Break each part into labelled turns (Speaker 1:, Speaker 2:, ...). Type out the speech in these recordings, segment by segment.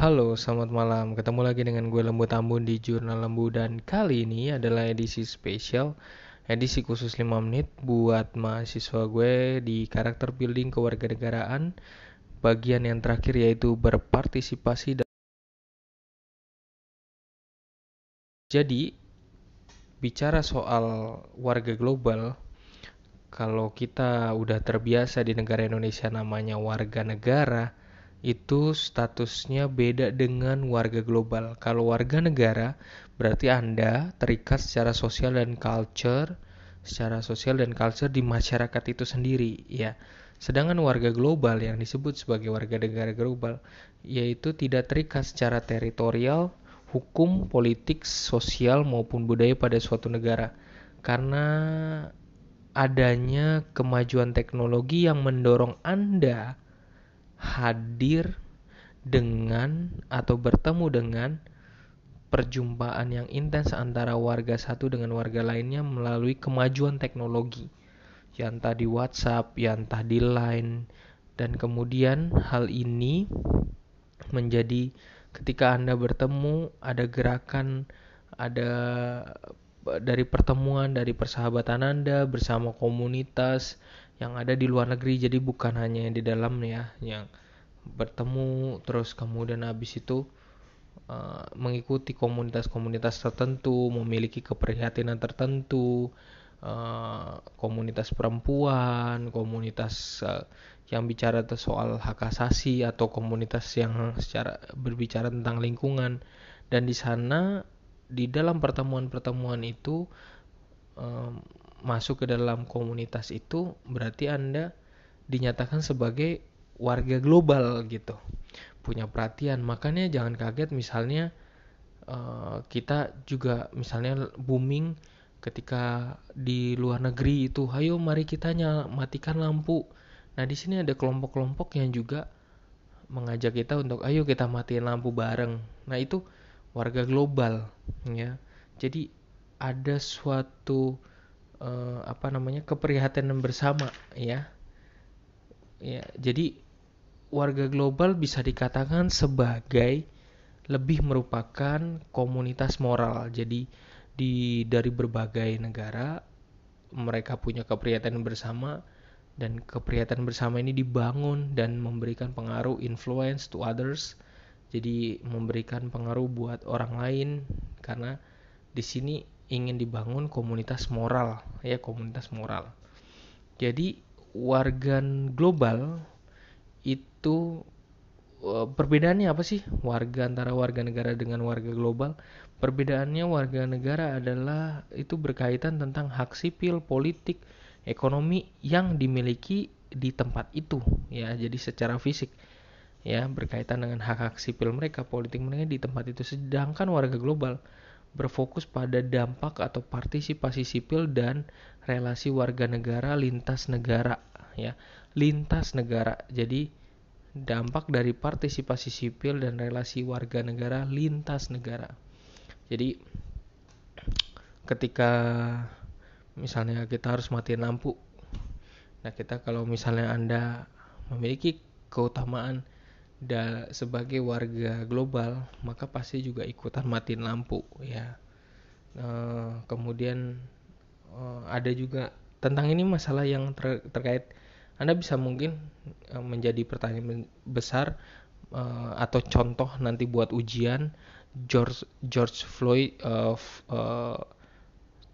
Speaker 1: Halo, selamat malam. Ketemu lagi dengan gue Lembu Tambun di Jurnal Lembu dan kali ini adalah edisi spesial, edisi khusus 5 menit buat mahasiswa gue di karakter building kewarganegaraan. Bagian yang terakhir yaitu berpartisipasi dan Jadi, bicara soal warga global, kalau kita udah terbiasa di negara Indonesia namanya warga negara, itu statusnya beda dengan warga global. Kalau warga negara berarti Anda terikat secara sosial dan culture, secara sosial dan culture di masyarakat itu sendiri, ya. Sedangkan warga global yang disebut sebagai warga negara global yaitu tidak terikat secara teritorial, hukum, politik, sosial maupun budaya pada suatu negara. Karena adanya kemajuan teknologi yang mendorong Anda hadir dengan atau bertemu dengan perjumpaan yang intens antara warga satu dengan warga lainnya melalui kemajuan teknologi. Yang tadi WhatsApp, yang tadi Line. Dan kemudian hal ini menjadi ketika Anda bertemu ada gerakan ada dari pertemuan dari persahabatan Anda bersama komunitas yang ada di luar negeri. Jadi bukan hanya yang di dalam ya yang bertemu terus kemudian habis itu uh, mengikuti komunitas-komunitas tertentu memiliki keprihatinan tertentu uh, komunitas perempuan komunitas uh, yang bicara soal hak asasi atau komunitas yang secara berbicara tentang lingkungan. Dan di sana di dalam pertemuan-pertemuan itu masuk ke dalam komunitas itu berarti Anda dinyatakan sebagai warga global gitu. Punya perhatian. Makanya jangan kaget misalnya uh, kita juga misalnya booming ketika di luar negeri itu, ayo mari kita matikan lampu. Nah, di sini ada kelompok-kelompok yang juga mengajak kita untuk ayo kita matiin lampu bareng. Nah, itu warga global ya. Jadi ada suatu uh, apa namanya keprihatinan bersama ya. Ya jadi warga global bisa dikatakan sebagai lebih merupakan komunitas moral. Jadi di dari berbagai negara mereka punya keprihatinan bersama dan keprihatinan bersama ini dibangun dan memberikan pengaruh influence to others. Jadi memberikan pengaruh buat orang lain karena di sini ingin dibangun komunitas moral ya komunitas moral. Jadi warga global itu eh, perbedaannya apa sih? Warga antara warga negara dengan warga global. Perbedaannya warga negara adalah itu berkaitan tentang hak sipil politik ekonomi yang dimiliki di tempat itu ya. Jadi secara fisik ya berkaitan dengan hak-hak sipil mereka politik mereka di tempat itu. Sedangkan warga global berfokus pada dampak atau partisipasi sipil dan relasi warga negara lintas negara ya. Lintas negara. Jadi dampak dari partisipasi sipil dan relasi warga negara lintas negara. Jadi ketika misalnya kita harus matiin lampu. Nah kita kalau misalnya anda memiliki keutamaan da, sebagai warga global maka pasti juga ikutan matiin lampu ya. Uh, kemudian uh, ada juga tentang ini masalah yang ter, terkait anda bisa mungkin uh, menjadi pertanyaan besar uh, atau contoh nanti buat ujian George George Floyd uh, uh,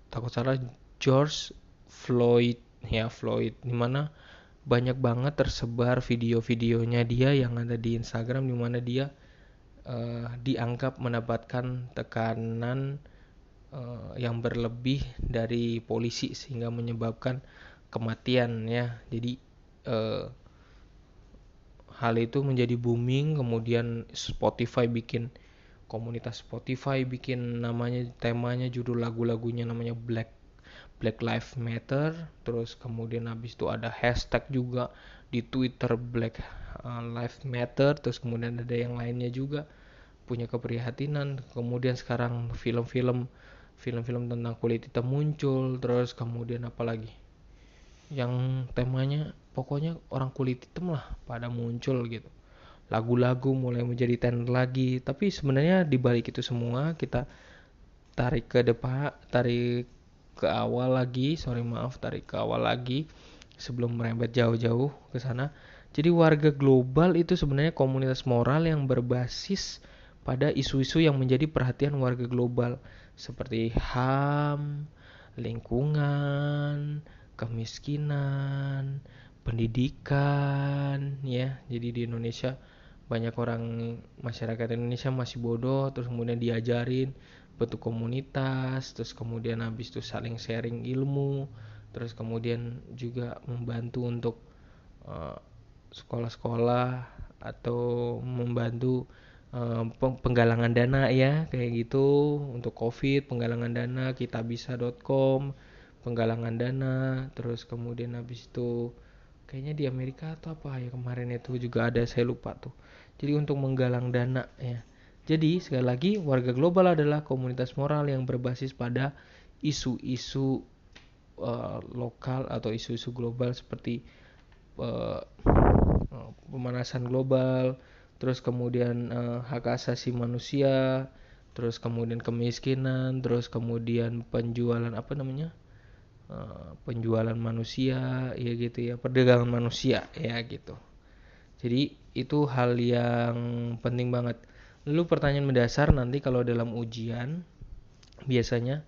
Speaker 1: takut salah George Floyd ya Floyd di mana banyak banget tersebar video-videonya dia yang ada di Instagram di mana dia uh, dianggap mendapatkan tekanan uh, yang berlebih dari polisi sehingga menyebabkan kematian ya. Jadi uh, hal itu menjadi booming kemudian Spotify bikin komunitas Spotify bikin namanya temanya judul lagu-lagunya namanya Black Black Lives Matter terus kemudian habis itu ada hashtag juga di Twitter Black uh, Lives Matter terus kemudian ada yang lainnya juga punya keprihatinan. Kemudian sekarang film-film film-film tentang kulit hitam muncul terus kemudian apalagi yang temanya pokoknya orang kulit hitam lah pada muncul gitu. Lagu-lagu mulai menjadi tenar lagi tapi sebenarnya di balik itu semua kita tarik ke depan tarik ke awal lagi. Sorry maaf tarik ke awal lagi sebelum merembet jauh-jauh ke sana. Jadi warga global itu sebenarnya komunitas moral yang berbasis pada isu-isu yang menjadi perhatian warga global. Seperti HAM, lingkungan, kemiskinan, pendidikan ya. Jadi di Indonesia banyak orang masyarakat Indonesia masih bodoh terus kemudian diajarin bentuk komunitas terus kemudian habis itu saling sharing ilmu terus kemudian juga membantu untuk uh, sekolah-sekolah atau membantu uh, penggalangan dana ya kayak gitu. Untuk covid penggalangan dana kitabisa.com penggalangan dana terus kemudian habis itu kayaknya di Amerika atau apa ya kemarin itu juga ada saya lupa tuh. Jadi untuk menggalang dana ya jadi sekali lagi warga global adalah komunitas moral yang berbasis pada isu-isu uh, lokal atau isu-isu global seperti uh, pemanasan global terus kemudian uh, hak asasi manusia terus kemudian kemiskinan terus kemudian penjualan apa namanya Eh, penjualan manusia ya gitu ya perdagangan manusia ya gitu. Jadi itu hal yang penting banget lalu pertanyaan mendasar nanti kalau dalam ujian biasanya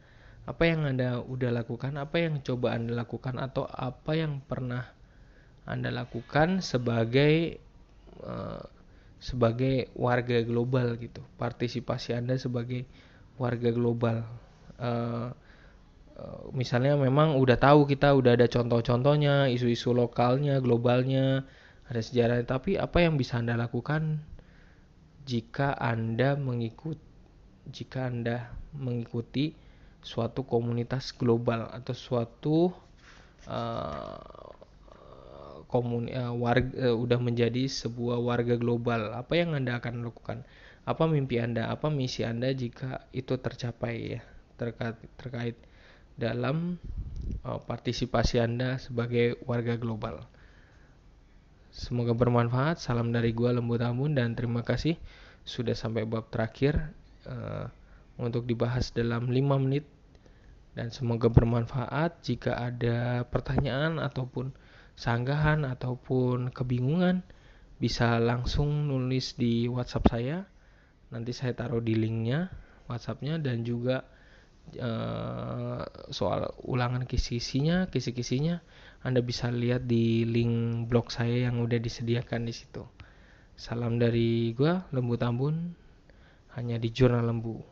Speaker 1: apa yang anda udah lakukan apa yang coba anda lakukan atau apa yang pernah anda lakukan sebagai uh, sebagai warga global gitu partisipasi anda sebagai warga global. Uh, misalnya memang udah tahu kita udah ada contoh-contohnya isu-isu lokalnya globalnya ada sejarah tapi apa yang bisa anda lakukan jika anda mengikut jika anda mengikuti suatu komunitas global atau suatu uh, komun uh, warga uh, udah menjadi sebuah warga global apa yang anda akan lakukan? Apa mimpi anda? Apa misi anda jika itu tercapai ya? Terkait terkait dalam uh, partisipasi Anda sebagai warga global. Semoga bermanfaat. Salam dari gua Lembu Tambun dan terima kasih sudah sampai bab terakhir uh, untuk dibahas dalam 5 menit dan semoga bermanfaat jika ada pertanyaan ataupun sanggahan ataupun kebingungan bisa langsung nulis di WhatsApp saya. Nanti saya taruh di linknya WhatsAppnya dan juga uh, soal ulangan kisi-kisinya, kisi-kisinya Anda bisa lihat di link blog saya yang udah disediakan di situ. Salam dari gua Lembu Tambun hanya di Jurnal Lembu.